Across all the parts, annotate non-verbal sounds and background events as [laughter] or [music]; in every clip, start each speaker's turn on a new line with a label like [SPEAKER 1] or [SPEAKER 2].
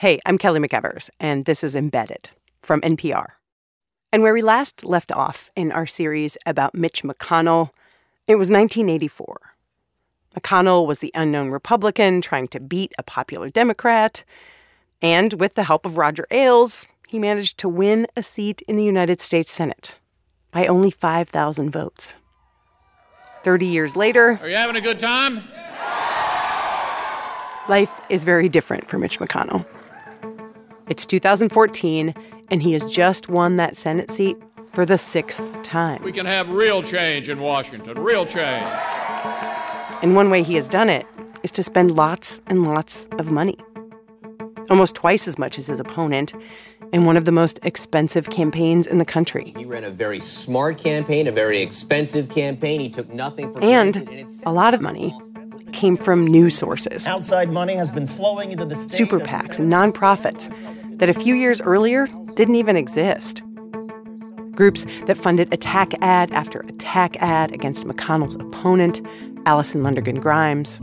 [SPEAKER 1] Hey, I'm Kelly McEvers, and this is Embedded from NPR. And where we last left off in our series about Mitch McConnell, it was 1984. McConnell was the unknown Republican trying to beat a popular Democrat. And with the help of Roger Ailes, he managed to win a seat in the United States Senate by only 5,000 votes. 30 years later.
[SPEAKER 2] Are you having a good time?
[SPEAKER 1] Life is very different for Mitch McConnell. It's 2014, and he has just won that Senate seat for the sixth time.
[SPEAKER 2] We can have real change in Washington, real change.
[SPEAKER 1] And one way he has done it is to spend lots and lots of money. Almost twice as much as his opponent, in one of the most expensive campaigns in the country.
[SPEAKER 3] He ran a very smart campaign, a very expensive campaign. He took nothing for
[SPEAKER 1] and
[SPEAKER 3] granted. And
[SPEAKER 1] a lot of money came from new sources.
[SPEAKER 4] Outside money has been flowing into the state.
[SPEAKER 1] Super PACs and nonprofits that a few years earlier didn't even exist. Groups that funded attack ad after attack ad against McConnell's opponent, Allison Lundergan Grimes.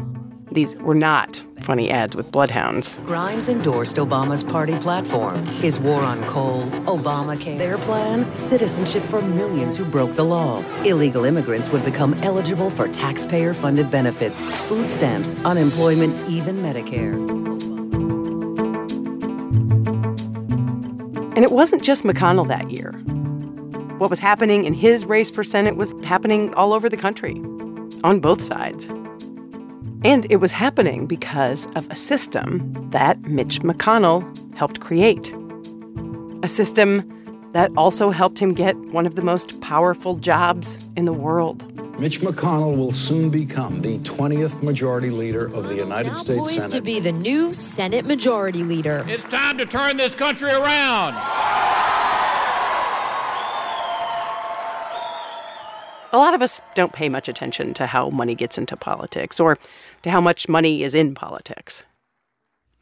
[SPEAKER 1] These were not funny ads with bloodhounds.
[SPEAKER 5] Grimes endorsed Obama's party platform, his war on coal, Obamacare. Their plan? Citizenship for millions who broke the law. Illegal immigrants would become eligible for taxpayer funded benefits, food stamps, unemployment, even Medicare.
[SPEAKER 1] And it wasn't just McConnell that year. What was happening in his race for Senate was happening all over the country, on both sides. And it was happening because of a system that Mitch McConnell helped create. A system that also helped him get one of the most powerful jobs in the world.
[SPEAKER 6] Mitch McConnell will soon become the 20th majority leader of the United
[SPEAKER 7] now
[SPEAKER 6] States Senate.
[SPEAKER 7] to be the new Senate Majority Leader.
[SPEAKER 2] It's time to turn this country around.
[SPEAKER 1] A lot of us don't pay much attention to how money gets into politics or to how much money is in politics.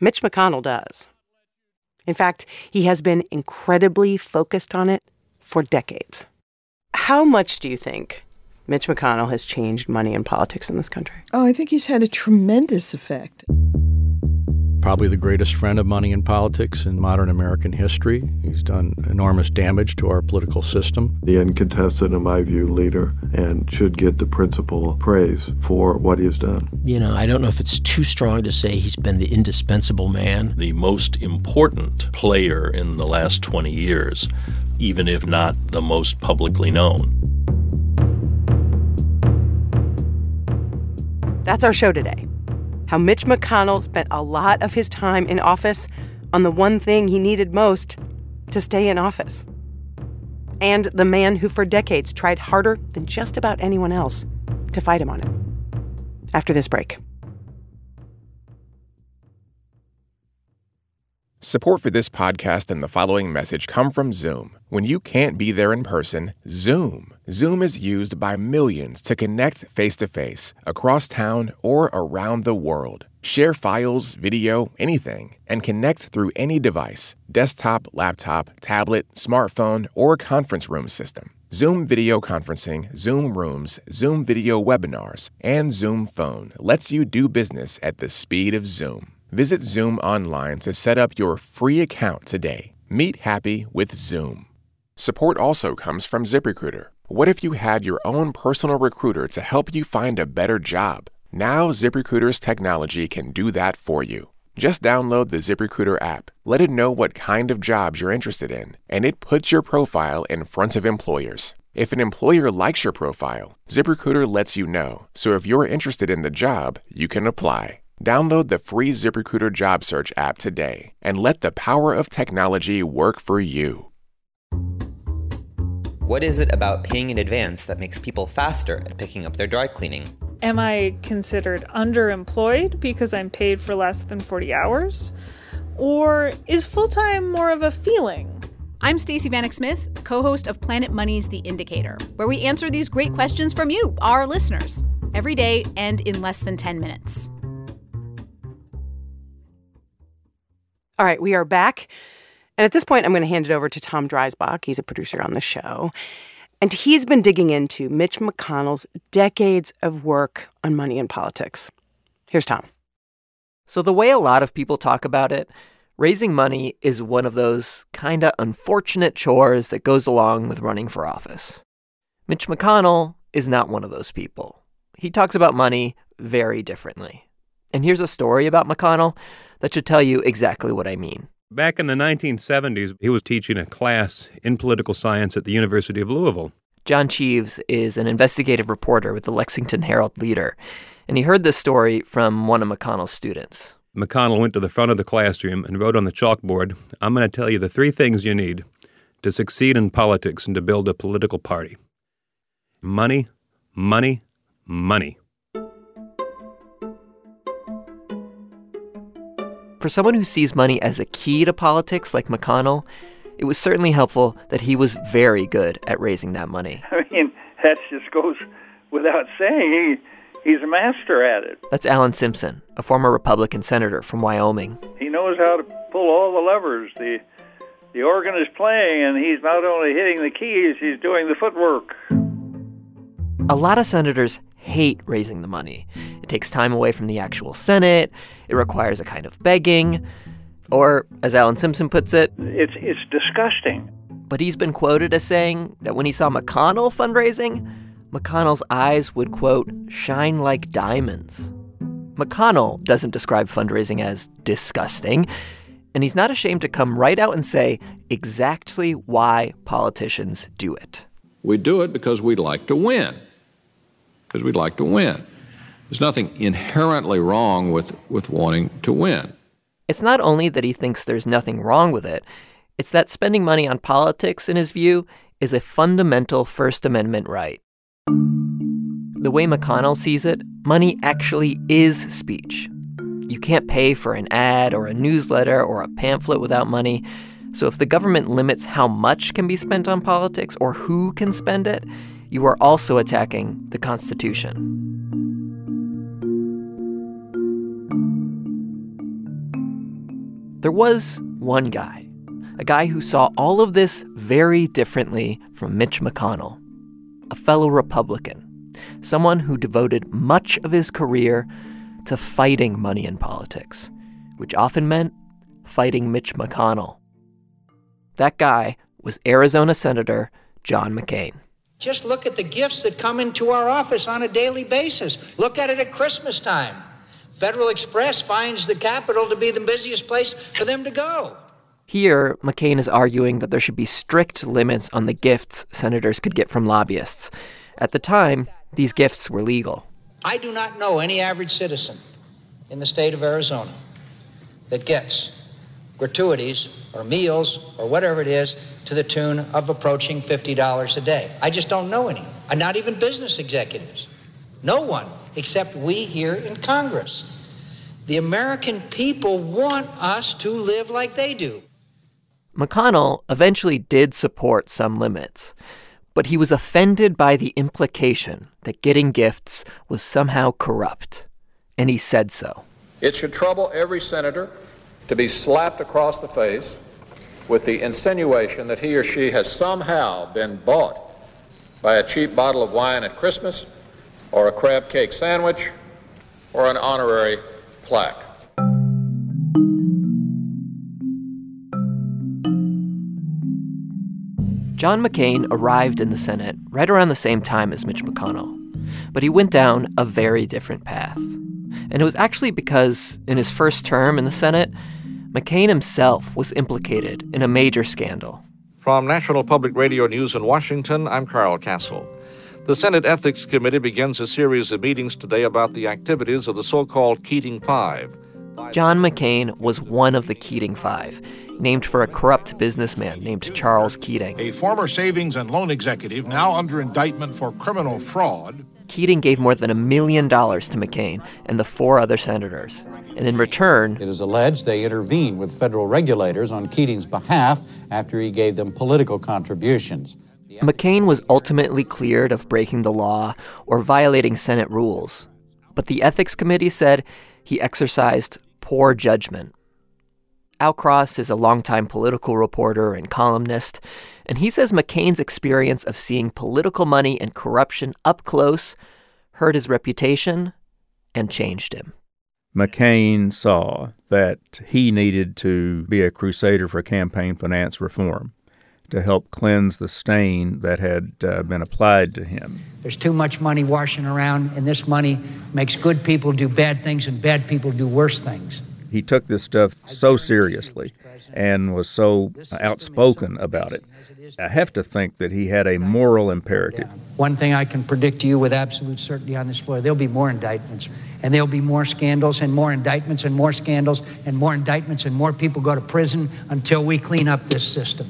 [SPEAKER 1] Mitch McConnell does. In fact, he has been incredibly focused on it for decades. How much do you think Mitch McConnell has changed money and politics in this country?
[SPEAKER 8] Oh, I think he's had a tremendous effect.
[SPEAKER 9] Probably the greatest friend of money and politics in modern American history. He's done enormous damage to our political system.
[SPEAKER 10] The uncontested, in my view, leader and should get the principal praise for what he's done.
[SPEAKER 11] You know, I don't know if it's too strong to say he's been the indispensable man.
[SPEAKER 12] The most important player in the last 20 years, even if not the most publicly known.
[SPEAKER 1] That's our show today. How Mitch McConnell spent a lot of his time in office on the one thing he needed most to stay in office. And the man who for decades tried harder than just about anyone else to fight him on it. After this break.
[SPEAKER 13] Support for this podcast and the following message come from Zoom. When you can't be there in person, Zoom. Zoom is used by millions to connect face to face, across town, or around the world. Share files, video, anything, and connect through any device desktop, laptop, tablet, smartphone, or conference room system. Zoom video conferencing, Zoom rooms, Zoom video webinars, and Zoom phone lets you do business at the speed of Zoom. Visit Zoom online to set up your free account today. Meet happy with Zoom. Support also comes from ZipRecruiter. What if you had your own personal recruiter to help you find a better job? Now, ZipRecruiter's technology can do that for you. Just download the ZipRecruiter app, let it know what kind of jobs you're interested in, and it puts your profile in front of employers. If an employer likes your profile, ZipRecruiter lets you know. So if you're interested in the job, you can apply. Download the free ZipRecruiter job search app today and let the power of technology work for you.
[SPEAKER 3] What is it about paying in advance that makes people faster at picking up their dry cleaning?
[SPEAKER 14] Am I considered underemployed because I'm paid for less than 40 hours? Or is full time more of a feeling?
[SPEAKER 15] I'm Stacey Vanek Smith, co host of Planet Money's The Indicator, where we answer these great questions from you, our listeners, every day and in less than 10 minutes.
[SPEAKER 1] All right, we are back. And at this point, I'm going to hand it over to Tom Dreisbach. He's a producer on the show. And he's been digging into Mitch McConnell's decades of work on money and politics. Here's Tom.
[SPEAKER 16] So, the way a lot of people talk about it, Raising money is one of those kinda unfortunate chores that goes along with running for office. Mitch McConnell is not one of those people. He talks about money very differently. And here's a story about McConnell that should tell you exactly what I mean.
[SPEAKER 17] Back in the 1970s, he was teaching a class in political science at the University of Louisville.
[SPEAKER 16] John Cheves is an investigative reporter with the Lexington Herald Leader, and he heard this story from one of McConnell's students.
[SPEAKER 17] McConnell went to the front of the classroom and wrote on the chalkboard, I'm going to tell you the three things you need to succeed in politics and to build a political party money, money, money.
[SPEAKER 16] For someone who sees money as a key to politics like McConnell, it was certainly helpful that he was very good at raising that money. [laughs]
[SPEAKER 18] I mean, that just goes without saying. He, he's a master at it.
[SPEAKER 16] That's Alan Simpson, a former Republican senator from Wyoming.
[SPEAKER 18] He knows how to pull all the levers. The the organ is playing, and he's not only hitting the keys, he's doing the footwork.
[SPEAKER 16] A lot of senators hate raising the money. It takes time away from the actual Senate, it requires a kind of begging, or, as Alan Simpson puts it,
[SPEAKER 18] it's, it's disgusting.
[SPEAKER 16] But he's been quoted as saying that when he saw McConnell fundraising, McConnell's eyes would, quote, shine like diamonds. McConnell doesn't describe fundraising as disgusting, and he's not ashamed to come right out and say exactly why politicians do it.
[SPEAKER 19] We do it because we'd like to win because we'd like to win. There's nothing inherently wrong with, with wanting to win.
[SPEAKER 16] It's not only that he thinks there's nothing wrong with it, it's that spending money on politics, in his view, is a fundamental First Amendment right. The way McConnell sees it, money actually is speech. You can't pay for an ad or a newsletter or a pamphlet without money. So if the government limits how much can be spent on politics or who can spend it, you are also attacking the Constitution. There was one guy, a guy who saw all of this very differently from Mitch McConnell, a fellow Republican, someone who devoted much of his career to fighting money in politics, which often meant fighting Mitch McConnell. That guy was Arizona Senator John McCain.
[SPEAKER 20] Just look at the gifts that come into our office on a daily basis. Look at it at Christmas time. Federal Express finds the Capitol to be the busiest place for them to go.
[SPEAKER 16] Here, McCain is arguing that there should be strict limits on the gifts senators could get from lobbyists. At the time, these gifts were legal.
[SPEAKER 20] I do not know any average citizen in the state of Arizona that gets gratuities or meals or whatever it is to the tune of approaching $50 a day. I just don't know any. And not even business executives. No one except we here in Congress. The American people want us to live like they do.
[SPEAKER 16] McConnell eventually did support some limits, but he was offended by the implication that getting gifts was somehow corrupt, and he said so.
[SPEAKER 21] It should trouble every senator to be slapped across the face with the insinuation that he or she has somehow been bought by a cheap bottle of wine at Christmas, or a crab cake sandwich, or an honorary plaque.
[SPEAKER 16] John McCain arrived in the Senate right around the same time as Mitch McConnell, but he went down a very different path. And it was actually because in his first term in the Senate, McCain himself was implicated in a major scandal.
[SPEAKER 22] From National Public Radio News in Washington, I'm Carl Kasell. The Senate Ethics Committee begins a series of meetings today about the activities of the so called Keating Five.
[SPEAKER 16] John McCain was one of the Keating Five, named for a corrupt businessman named Charles Keating.
[SPEAKER 23] A former savings and loan executive now under indictment for criminal fraud.
[SPEAKER 16] Keating gave more than a million dollars to McCain and the four other senators. And in return,
[SPEAKER 24] it is alleged they intervened with federal regulators on Keating's behalf after he gave them political contributions.
[SPEAKER 16] McCain was ultimately cleared of breaking the law or violating Senate rules. But the Ethics Committee said he exercised poor judgment. Al Cross is a longtime political reporter and columnist, and he says McCain's experience of seeing political money and corruption up close hurt his reputation and changed him.
[SPEAKER 9] McCain saw that he needed to be a crusader for campaign finance reform to help cleanse the stain that had uh, been applied to him.
[SPEAKER 20] There's too much money washing around, and this money makes good people do bad things and bad people do worse things.
[SPEAKER 9] He took this stuff so seriously and was so uh, outspoken about it. I have to think that he had a moral imperative.
[SPEAKER 20] One thing I can predict to you with absolute certainty on this floor there'll be more indictments, and there'll be more scandals, and more indictments, and more scandals, and more indictments, and more people go to prison until we clean up this system.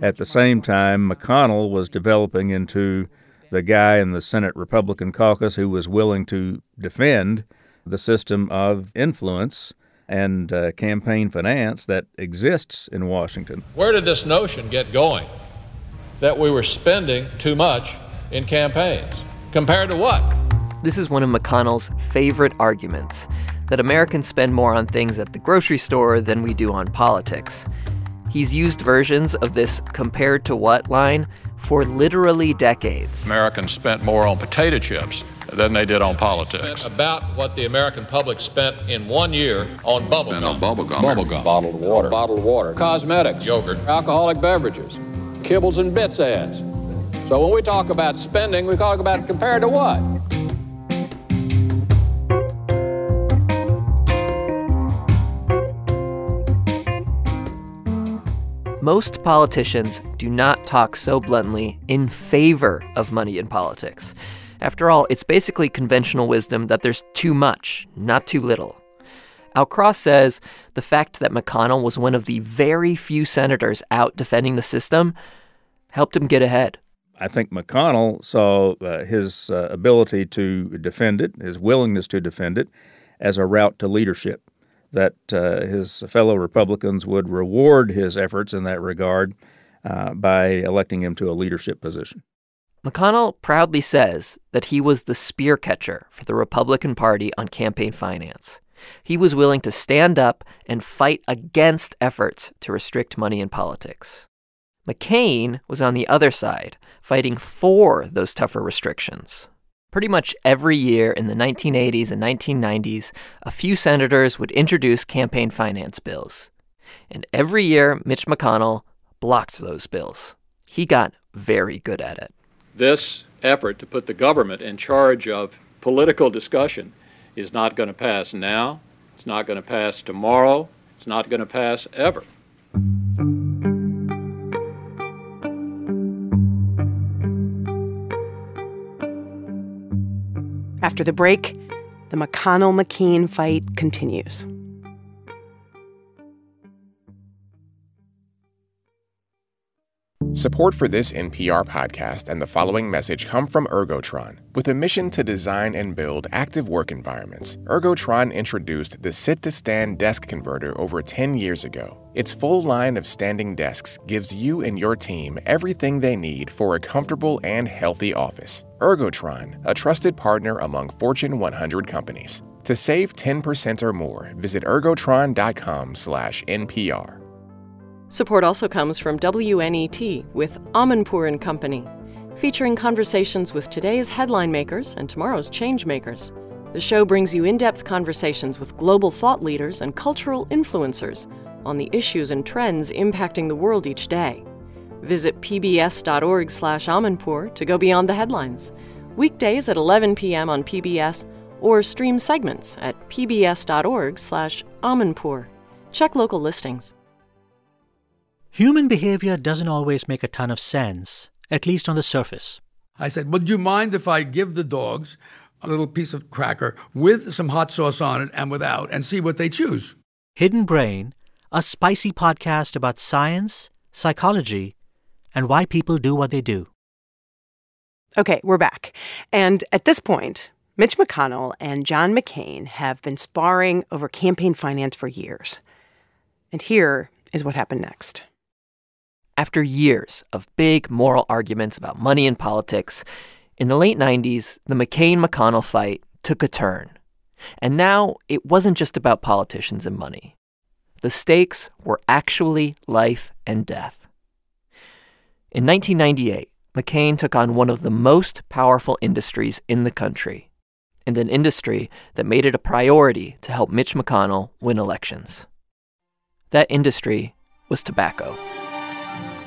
[SPEAKER 9] At the same time, McConnell was developing into the guy in the Senate Republican caucus who was willing to defend the system of influence and uh, campaign finance that exists in Washington.
[SPEAKER 2] Where did this notion get going that we were spending too much in campaigns? Compared to what?
[SPEAKER 16] This is one of McConnell's favorite arguments that Americans spend more on things at the grocery store than we do on politics. He's used versions of this compared to what line for literally decades.
[SPEAKER 21] Americans spent more on potato chips than they did on politics.
[SPEAKER 2] About what the American public spent in one year on bubble
[SPEAKER 21] Spent
[SPEAKER 2] gum.
[SPEAKER 21] on bubble gum.
[SPEAKER 2] Bubble gum.
[SPEAKER 21] Bottled water. Bottled water. Cosmetics.
[SPEAKER 2] Yogurt.
[SPEAKER 21] Alcoholic beverages. Kibbles and bits ads. So when we talk about spending, we talk about compared to what?
[SPEAKER 16] Most politicians do not talk so bluntly in favor of money in politics. After all, it's basically conventional wisdom that there's too much, not too little. Al Cross says the fact that McConnell was one of the very few senators out defending the system helped him get ahead.
[SPEAKER 9] I think McConnell saw uh, his uh, ability to defend it, his willingness to defend it, as a route to leadership. That uh, his fellow Republicans would reward his efforts in that regard uh, by electing him to a leadership position.
[SPEAKER 16] McConnell proudly says that he was the spear catcher for the Republican Party on campaign finance. He was willing to stand up and fight against efforts to restrict money in politics. McCain was on the other side, fighting for those tougher restrictions. Pretty much every year in the 1980s and 1990s, a few senators would introduce campaign finance bills. And every year, Mitch McConnell blocked those bills. He got very good at it.
[SPEAKER 21] This effort to put the government in charge of political discussion is not going to pass now. It's not going to pass tomorrow. It's not going to pass ever.
[SPEAKER 1] After the break, the McConnell McCain fight continues.
[SPEAKER 13] Support for this NPR podcast and the following message come from Ergotron. With a mission to design and build active work environments, Ergotron introduced the sit to stand desk converter over 10 years ago. Its full line of standing desks gives you and your team everything they need for a comfortable and healthy office. Ergotron, a trusted partner among Fortune 100 companies. To save 10% or more, visit ergotron.com/npr.
[SPEAKER 25] Support also comes from WNET with Amanpour and Company, featuring conversations with today's headline makers and tomorrow's change makers. The show brings you in-depth conversations with global thought leaders and cultural influencers on the issues and trends impacting the world each day. Visit pbs.org/amanpour to go beyond the headlines. Weekdays at 11 p.m. on PBS or stream segments at pbs.org/amanpour. Check local listings.
[SPEAKER 26] Human behavior doesn't always make a ton of sense, at least on the surface.
[SPEAKER 27] I said, Would you mind if I give the dogs a little piece of cracker with some hot sauce on it and without and see what they choose?
[SPEAKER 26] Hidden Brain, a spicy podcast about science, psychology, and why people do what they do.
[SPEAKER 1] Okay, we're back. And at this point, Mitch McConnell and John McCain have been sparring over campaign finance for years. And here is what happened next.
[SPEAKER 16] After years of big moral arguments about money and politics, in the late 90s, the McCain McConnell fight took a turn. And now it wasn't just about politicians and money. The stakes were actually life and death. In 1998, McCain took on one of the most powerful industries in the country and an industry that made it a priority to help Mitch McConnell win elections. That industry was tobacco.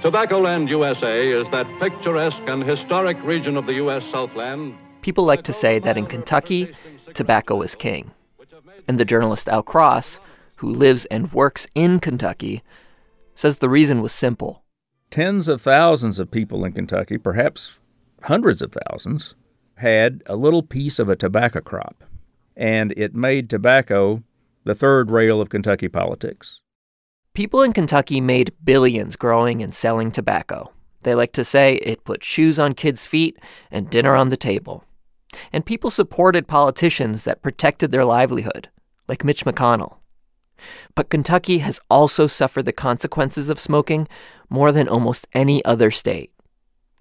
[SPEAKER 28] Tobacco Land, USA is that picturesque and historic region of the U.S. Southland.
[SPEAKER 16] People like to say that in Kentucky, tobacco is king. And the journalist Al Cross, who lives and works in Kentucky, says the reason was simple.
[SPEAKER 9] Tens of thousands of people in Kentucky, perhaps hundreds of thousands, had a little piece of a tobacco crop, and it made tobacco the third rail of Kentucky politics.
[SPEAKER 16] People in Kentucky made billions growing and selling tobacco. They like to say it put shoes on kids' feet and dinner on the table. And people supported politicians that protected their livelihood, like Mitch McConnell. But Kentucky has also suffered the consequences of smoking more than almost any other state.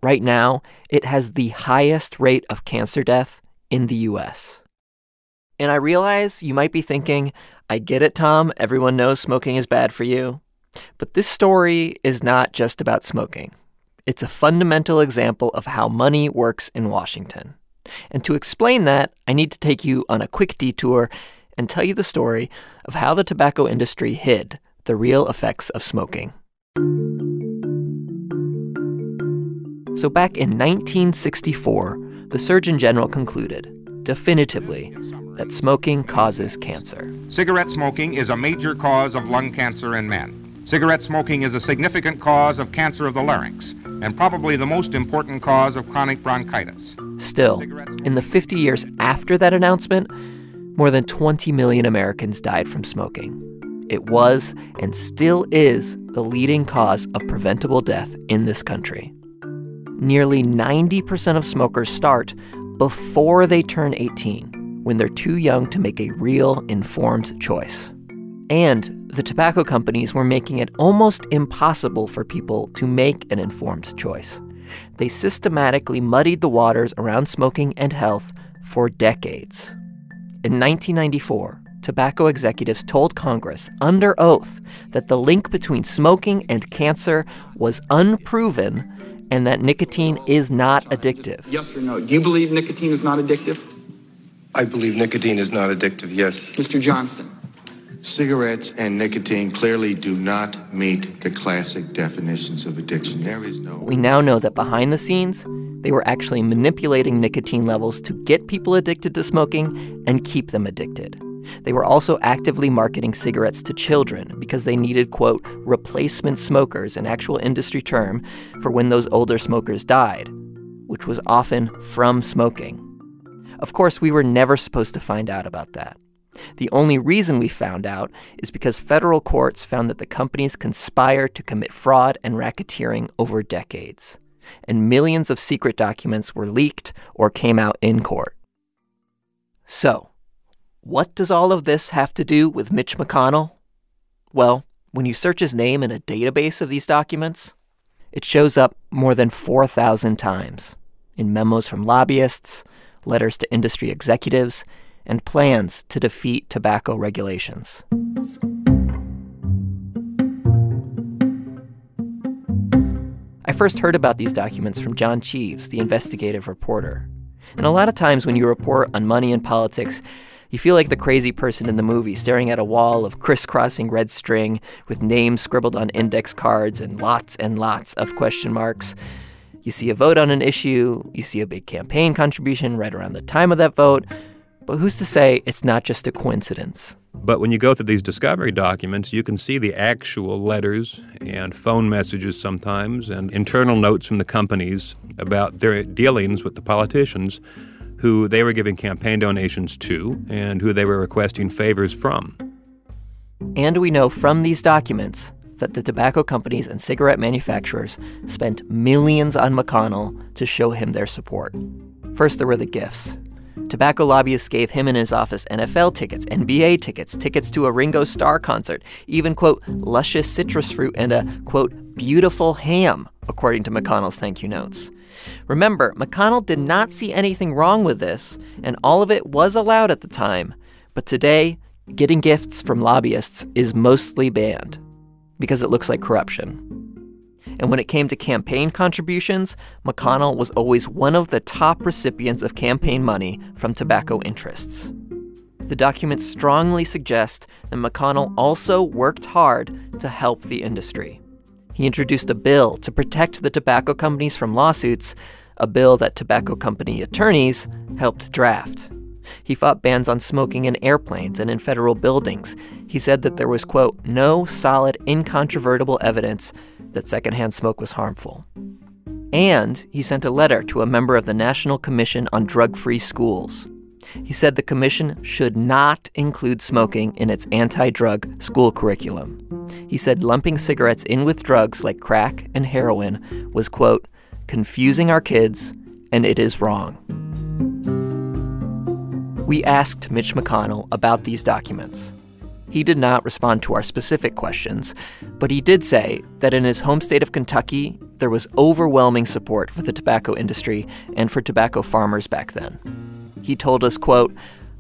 [SPEAKER 16] Right now, it has the highest rate of cancer death in the US. And I realize you might be thinking, I get it, Tom. Everyone knows smoking is bad for you. But this story is not just about smoking. It's a fundamental example of how money works in Washington. And to explain that, I need to take you on a quick detour and tell you the story of how the tobacco industry hid the real effects of smoking. So, back in 1964, the Surgeon General concluded, definitively, that smoking causes cancer.
[SPEAKER 29] Cigarette smoking is a major cause of lung cancer in men. Cigarette smoking is a significant cause of cancer of the larynx, and probably the most important cause of chronic bronchitis.
[SPEAKER 16] Still, in the 50 years after that announcement, more than 20 million Americans died from smoking. It was and still is the leading cause of preventable death in this country nearly 90% of smokers start before they turn 18, when they're too young to make a real informed choice. And the tobacco companies were making it almost impossible for people to make an informed choice. They systematically muddied the waters around smoking and health for decades. In 1994, tobacco executives told Congress under oath that the link between smoking and cancer was unproven and that nicotine is not addictive.
[SPEAKER 30] Yes or no? Do you believe nicotine is not addictive?
[SPEAKER 31] I believe nicotine is not addictive, yes.
[SPEAKER 30] Mr. Johnston.
[SPEAKER 32] Cigarettes and nicotine clearly do not meet the classic definitions of addiction. There is no.
[SPEAKER 16] We now know that behind the scenes, they were actually manipulating nicotine levels to get people addicted to smoking and keep them addicted. They were also actively marketing cigarettes to children because they needed, quote, replacement smokers, an actual industry term for when those older smokers died, which was often from smoking. Of course, we were never supposed to find out about that. The only reason we found out is because federal courts found that the companies conspired to commit fraud and racketeering over decades, and millions of secret documents were leaked or came out in court. So, what does all of this have to do with Mitch McConnell? Well, when you search his name in a database of these documents, it shows up more than 4,000 times in memos from lobbyists, letters to industry executives, and plans to defeat tobacco regulations. I first heard about these documents from John Cheves, the investigative reporter. And a lot of times when you report on money and politics, you feel like the crazy person in the movie staring at a wall of crisscrossing red string with names scribbled on index cards and lots and lots of question marks. You see a vote on an issue, you see a big campaign contribution right around the time of that vote, but who's to say it's not just a coincidence?
[SPEAKER 17] But when you go through these discovery documents, you can see the actual letters and phone messages sometimes and internal notes from the companies about their dealings with the politicians who they were giving campaign donations to and who they were requesting favors from.
[SPEAKER 16] And we know from these documents that the tobacco companies and cigarette manufacturers spent millions on McConnell to show him their support. First, there were the gifts. Tobacco lobbyists gave him and his office NFL tickets, NBA tickets, tickets to a Ringo Starr concert, even, quote, luscious citrus fruit and a, quote, beautiful ham, according to McConnell's thank you notes. Remember, McConnell did not see anything wrong with this, and all of it was allowed at the time. But today, getting gifts from lobbyists is mostly banned because it looks like corruption. And when it came to campaign contributions, McConnell was always one of the top recipients of campaign money from tobacco interests. The documents strongly suggest that McConnell also worked hard to help the industry. He introduced a bill to protect the tobacco companies from lawsuits, a bill that tobacco company attorneys helped draft. He fought bans on smoking in airplanes and in federal buildings. He said that there was, quote, no solid, incontrovertible evidence that secondhand smoke was harmful. And he sent a letter to a member of the National Commission on Drug Free Schools. He said the commission should not include smoking in its anti drug school curriculum. He said lumping cigarettes in with drugs like crack and heroin was, quote, confusing our kids, and it is wrong. We asked Mitch McConnell about these documents. He did not respond to our specific questions, but he did say that in his home state of Kentucky, there was overwhelming support for the tobacco industry and for tobacco farmers back then. He told us, quote,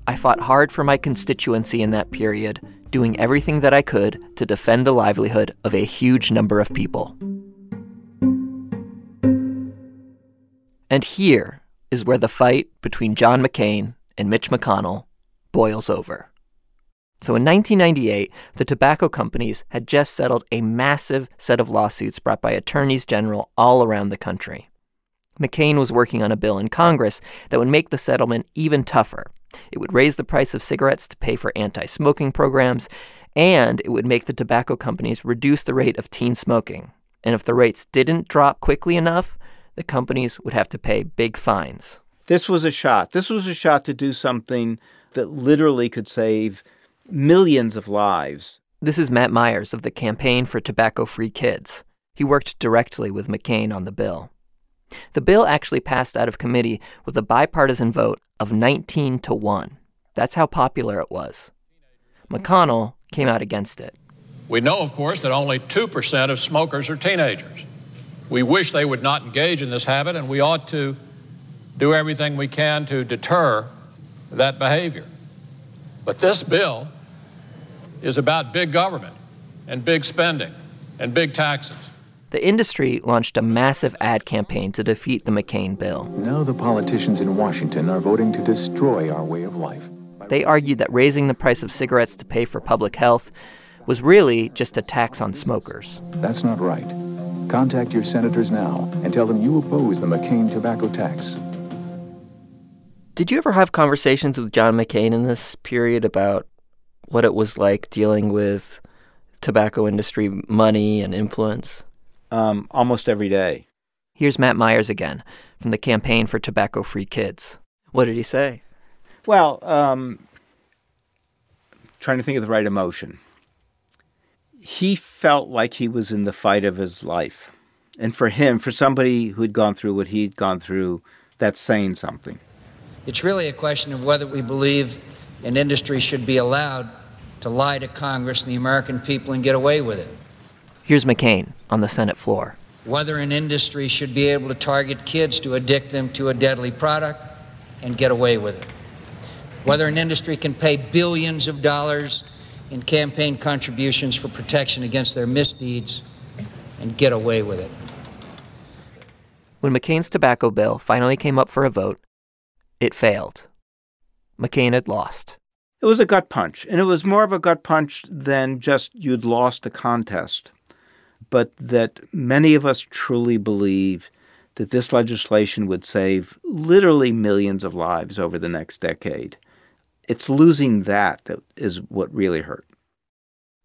[SPEAKER 16] I fought hard for my constituency in that period, doing everything that I could to defend the livelihood of a huge number of people. And here is where the fight between John McCain and Mitch McConnell boils over. So in 1998, the tobacco companies had just settled a massive set of lawsuits brought by attorneys general all around the country. McCain was working on a bill in Congress that would make the settlement even tougher. It would raise the price of cigarettes to pay for anti smoking programs, and it would make the tobacco companies reduce the rate of teen smoking. And if the rates didn't drop quickly enough, the companies would have to pay big fines.
[SPEAKER 33] This was a shot. This was a shot to do something that literally could save millions of lives.
[SPEAKER 16] This is Matt Myers of the Campaign for Tobacco Free Kids. He worked directly with McCain on the bill. The bill actually passed out of committee with a bipartisan vote of 19 to 1. That's how popular it was. McConnell came out against it.
[SPEAKER 21] We know, of course, that only 2% of smokers are teenagers. We wish they would not engage in this habit, and we ought to do everything we can to deter that behavior. But this bill is about big government and big spending and big taxes.
[SPEAKER 16] The industry launched a massive ad campaign to defeat the McCain bill.
[SPEAKER 34] Now the politicians in Washington are voting to destroy our way of life.
[SPEAKER 16] They argued that raising the price of cigarettes to pay for public health was really just a tax on smokers.
[SPEAKER 34] That's not right. Contact your senators now and tell them you oppose the McCain tobacco tax.
[SPEAKER 16] Did you ever have conversations with John McCain in this period about what it was like dealing with tobacco industry money and influence?
[SPEAKER 33] Um, almost every day.
[SPEAKER 16] Here's Matt Myers again from the Campaign for Tobacco Free Kids. What did he say?
[SPEAKER 33] Well, um, trying to think of the right emotion. He felt like he was in the fight of his life. And for him, for somebody who'd gone through what he'd gone through, that's saying something.
[SPEAKER 20] It's really a question of whether we believe an industry should be allowed to lie to Congress and the American people and get away with it.
[SPEAKER 16] Here's McCain on the Senate floor.
[SPEAKER 20] Whether an industry should be able to target kids to addict them to a deadly product and get away with it. Whether an industry can pay billions of dollars in campaign contributions for protection against their misdeeds and get away with it.
[SPEAKER 16] When McCain's tobacco bill finally came up for a vote, it failed. McCain had lost.
[SPEAKER 33] It was a gut punch, and it was more of a gut punch than just you'd lost a contest, but that many of us truly believe that this legislation would save literally millions of lives over the next decade. It's losing that that is what really hurt.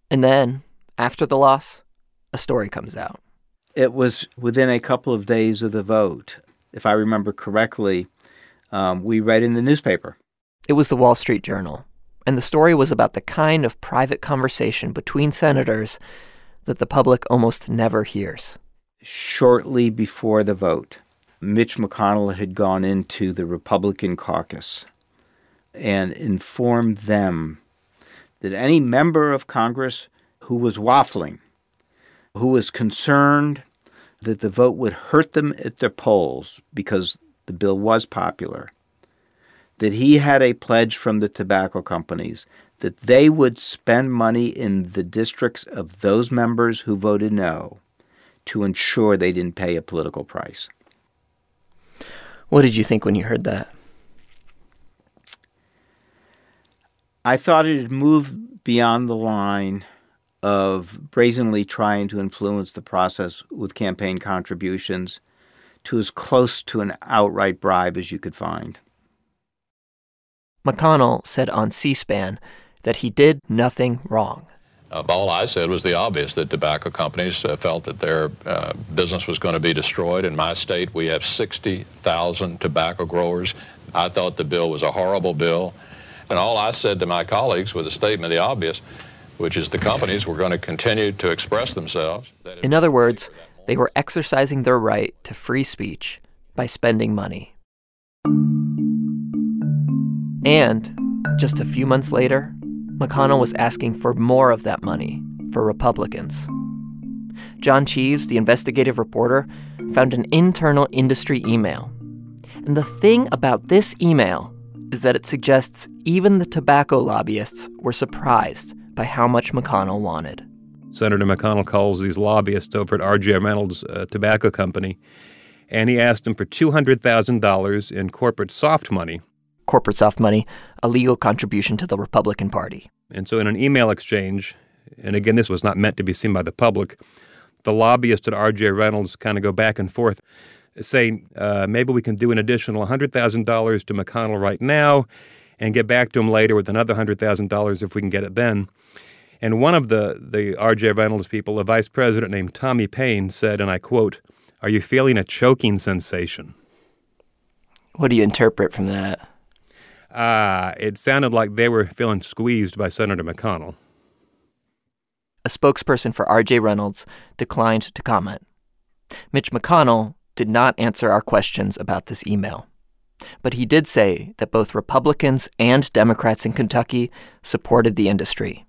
[SPEAKER 16] And then, after the loss, a story comes out.
[SPEAKER 33] It was within a couple of days of the vote. If I remember correctly, um, we read in the newspaper.
[SPEAKER 16] It was the Wall Street Journal, and the story was about the kind of private conversation between senators that the public almost never hears.
[SPEAKER 33] Shortly before the vote, Mitch McConnell had gone into the Republican caucus and informed them that any member of Congress who was waffling, who was concerned that the vote would hurt them at their polls because the bill was popular, that he had a pledge from the tobacco companies that they would spend money in the districts of those members who voted no to ensure they didn't pay a political price.
[SPEAKER 16] What did you think when you heard that?
[SPEAKER 33] I thought it had moved beyond the line of brazenly trying to influence the process with campaign contributions to as close to an outright bribe as you could find.
[SPEAKER 16] McConnell said on C SPAN that he did nothing wrong.
[SPEAKER 21] Uh, all I said was the obvious that tobacco companies uh, felt that their uh, business was going to be destroyed. In my state, we have 60,000 tobacco growers. I thought the bill was a horrible bill. And all I said to my colleagues was a statement of the obvious, which is the companies were going to continue to express themselves.
[SPEAKER 16] In other words, they were exercising their right to free speech by spending money. And just a few months later, McConnell was asking for more of that money for Republicans. John Cheves, the investigative reporter, found an internal industry email. And the thing about this email is that it suggests even the tobacco lobbyists were surprised by how much McConnell wanted.
[SPEAKER 17] Senator McConnell calls these lobbyists over at R.J. Reynolds uh, Tobacco Company, and he asked them for $200,000 in corporate soft money.
[SPEAKER 16] Corporate soft money, a legal contribution to the Republican Party.
[SPEAKER 17] And so, in an email exchange, and again, this was not meant to be seen by the public, the lobbyist at R.J. Reynolds kind of go back and forth, saying uh, maybe we can do an additional $100,000 to McConnell right now and get back to him later with another $100,000 if we can get it then. And one of the, the R.J. Reynolds people, a vice president named Tommy Payne, said, and I quote, Are you feeling a choking sensation?
[SPEAKER 16] What do you interpret from that?
[SPEAKER 17] Uh, it sounded like they were feeling squeezed by Senator McConnell.
[SPEAKER 16] A spokesperson for R.J. Reynolds declined to comment. Mitch McConnell did not answer our questions about this email. But he did say that both Republicans and Democrats in Kentucky supported the industry.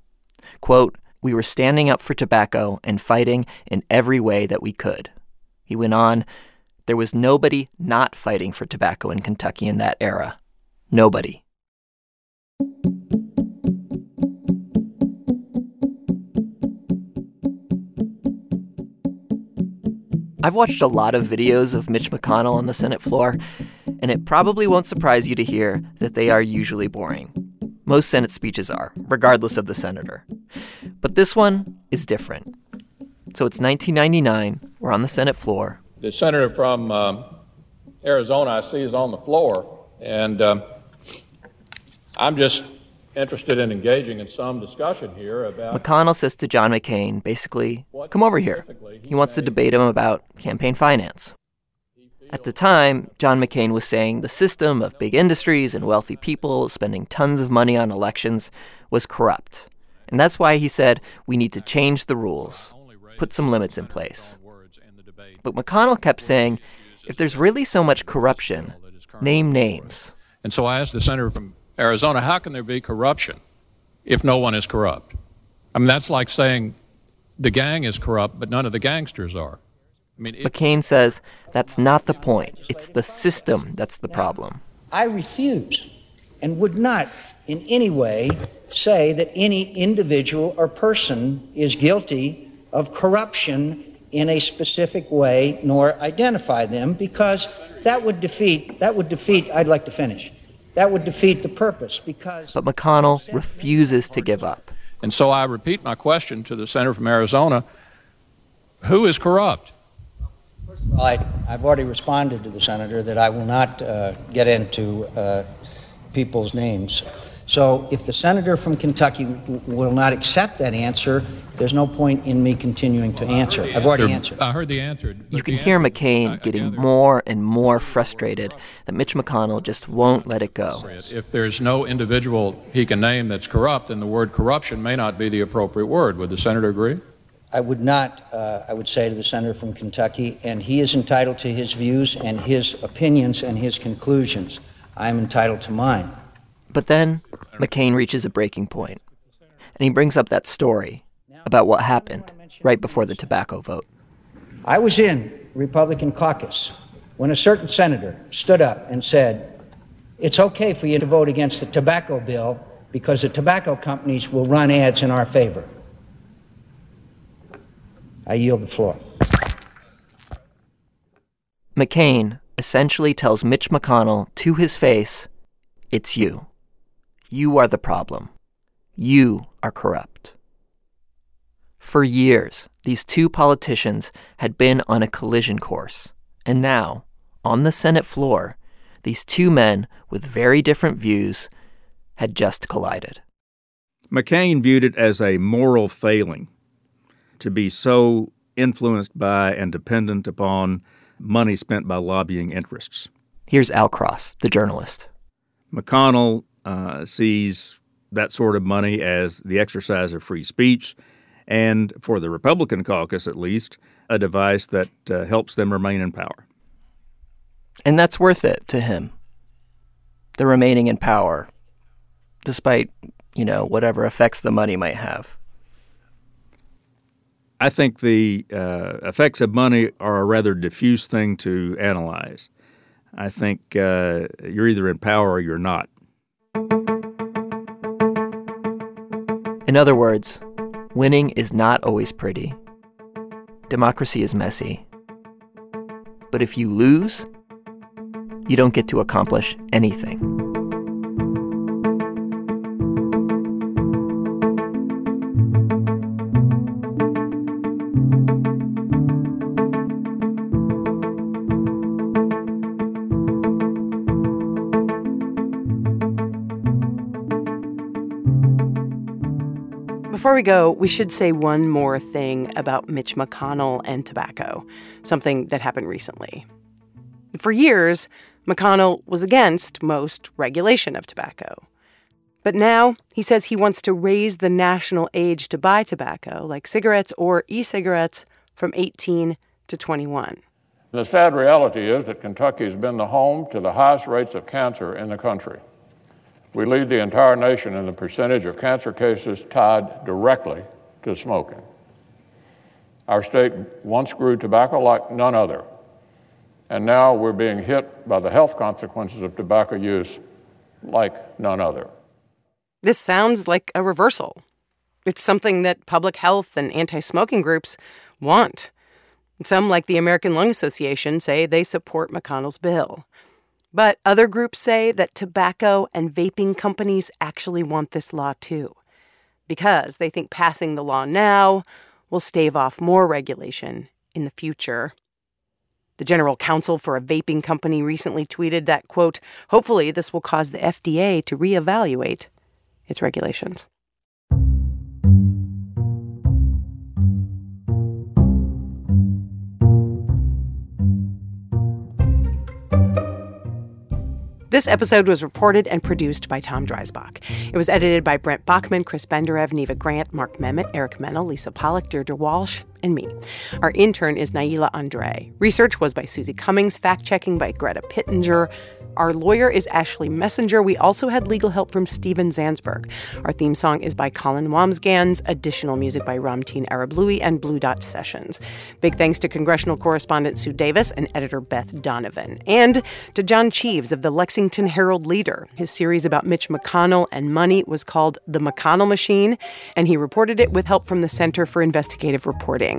[SPEAKER 16] Quote, We were standing up for tobacco and fighting in every way that we could. He went on, There was nobody not fighting for tobacco in Kentucky in that era. Nobody. I've watched a lot of videos of Mitch McConnell on the Senate floor, and it probably won't surprise you to hear that they are usually boring. Most Senate speeches are, regardless of the senator. But this one is different. So it's 1999. We're on the Senate floor.
[SPEAKER 21] The senator from um, Arizona, I see, is on the floor. And um, I'm just interested in engaging in some discussion here about.
[SPEAKER 16] McConnell says to John McCain, basically, come over here. He wants to debate him about campaign finance. At the time, John McCain was saying the system of big industries and wealthy people spending tons of money on elections was corrupt. And that's why he said we need to change the rules, put some limits in place. But McConnell kept saying if there's really so much corruption, name names.
[SPEAKER 21] And so I asked the senator from Arizona, how can there be corruption if no one is corrupt? I mean, that's like saying the gang is corrupt, but none of the gangsters are.
[SPEAKER 16] I mean, McCain says that's not the point. It's the system that's the problem.
[SPEAKER 20] I refuse and would not in any way say that any individual or person is guilty of corruption in a specific way nor identify them because that would defeat that would defeat I'd like to finish that would defeat the purpose because.
[SPEAKER 16] But McConnell refuses to give up.
[SPEAKER 21] And so I repeat my question to the senator from Arizona who is corrupt?
[SPEAKER 20] First of all, I, have already responded to the senator that I will not uh, get into uh, people's names. So if the senator from Kentucky w- will not accept that answer, there's no point in me continuing to answer. I've already answered.
[SPEAKER 21] I heard the answer.
[SPEAKER 16] You can hear McCain getting more and more frustrated that Mitch McConnell just won't let it go.
[SPEAKER 21] If there's no individual he can name that's corrupt, then the word corruption may not be the appropriate word. Would the senator agree?
[SPEAKER 20] I would not, uh, I would say to the senator from Kentucky, and he is entitled to his views and his opinions and his conclusions. I am entitled to mine.
[SPEAKER 16] But then McCain reaches a breaking point, and he brings up that story about what happened right before the tobacco vote.
[SPEAKER 20] I was in Republican caucus when a certain senator stood up and said, It's okay for you to vote against the tobacco bill because the tobacco companies will run ads in our favor. I yield the floor.
[SPEAKER 16] McCain essentially tells Mitch McConnell to his face it's you. You are the problem. You are corrupt. For years, these two politicians had been on a collision course, and now, on the Senate floor, these two men with very different views had just collided.
[SPEAKER 9] McCain viewed it as a moral failing to be so influenced by and dependent upon money spent by lobbying interests.
[SPEAKER 16] Here's Al Cross, the journalist.
[SPEAKER 9] McConnell uh, sees that sort of money as the exercise of free speech, and for the Republican caucus at least, a device that uh, helps them remain in power.
[SPEAKER 16] And that's worth it to him. The remaining in power, despite, you know, whatever effects the money might have.
[SPEAKER 9] I think the uh, effects of money are a rather diffuse thing to analyze. I think uh, you're either in power or you're not.
[SPEAKER 16] In other words, winning is not always pretty. Democracy is messy. But if you lose, you don't get to accomplish anything.
[SPEAKER 1] Before we go, we should say one more thing about Mitch McConnell and tobacco, something that happened recently. For years, McConnell was against most regulation of tobacco. But now he says he wants to raise the national age to buy tobacco, like cigarettes or e cigarettes, from 18 to 21.
[SPEAKER 21] The sad reality is that Kentucky has been the home to the highest rates of cancer in the country. We lead the entire nation in the percentage of cancer cases tied directly to smoking. Our state once grew tobacco like none other, and now we're being hit by the health consequences of tobacco use like none other.
[SPEAKER 1] This sounds like a reversal. It's something that public health and anti smoking groups want. Some, like the American Lung Association, say they support McConnell's bill. But other groups say that tobacco and vaping companies actually want this law too, because they think passing the law now will stave off more regulation in the future. The general counsel for a vaping company recently tweeted that, quote, hopefully this will cause the FDA to reevaluate its regulations. This episode was reported and produced by Tom Dreisbach. It was edited by Brent Baughman, Chris Benderev, Neva Grant, Mark Memmott, Eric Mennel, Lisa Pollak, Deirdre Walsh, and me. Our intern is Naila Andre. Research was by Susie Cummings, fact checking by Greta Pittenger. Our lawyer is Ashley Messenger. We also had legal help from Steven Zansberg. Our theme song is by Colin Wambsgans, additional music by Ramtin Arablouei and Blue Dot Sessions. Big thanks to congressional correspondent Sue Davis and editor Beth Donovan. And to John Cheves of the Lexington Herald Leader. His series about Mitch McConnell and money was called The McConnell Machine, and he reported it with help from the Center for Investigative Reporting.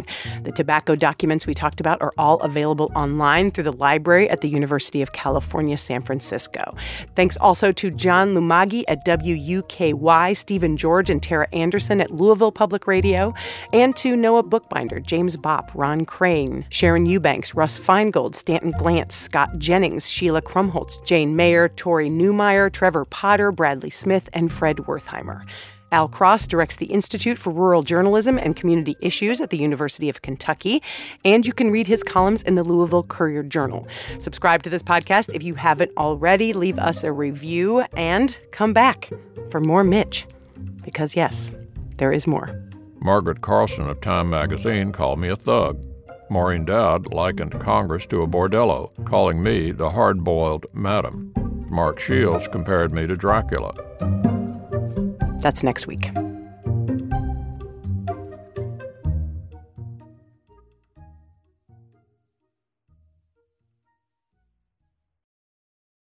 [SPEAKER 1] The tobacco documents we talked about are all available online through the library at the University of California, San Francisco. Thanks also to John Lumagi at WUKY, Stephen George and Tara Anderson at Louisville Public Radio, and to Noah Bookbinder, James Bopp, Ron Crane, Sharon Eubanks, Russ Feingold, Stanton Glantz, Scott Jennings, Sheila Krumholz, Jane Mayer, Tory Newmyer, Trevor Potter, Bradley Smith, and Fred Wertheimer. Al Cross directs the Institute for Rural Journalism and Community Issues at the University of Kentucky, and you can read his columns in the Louisville Courier Journal. Subscribe to this podcast if you haven't already, leave us a review, and come back for more Mitch. Because, yes, there is more.
[SPEAKER 21] Margaret Carlson of Time magazine called me a thug. Maureen Dowd likened Congress to a bordello, calling me the hard boiled madam. Mark Shields compared me to Dracula.
[SPEAKER 1] That's next week.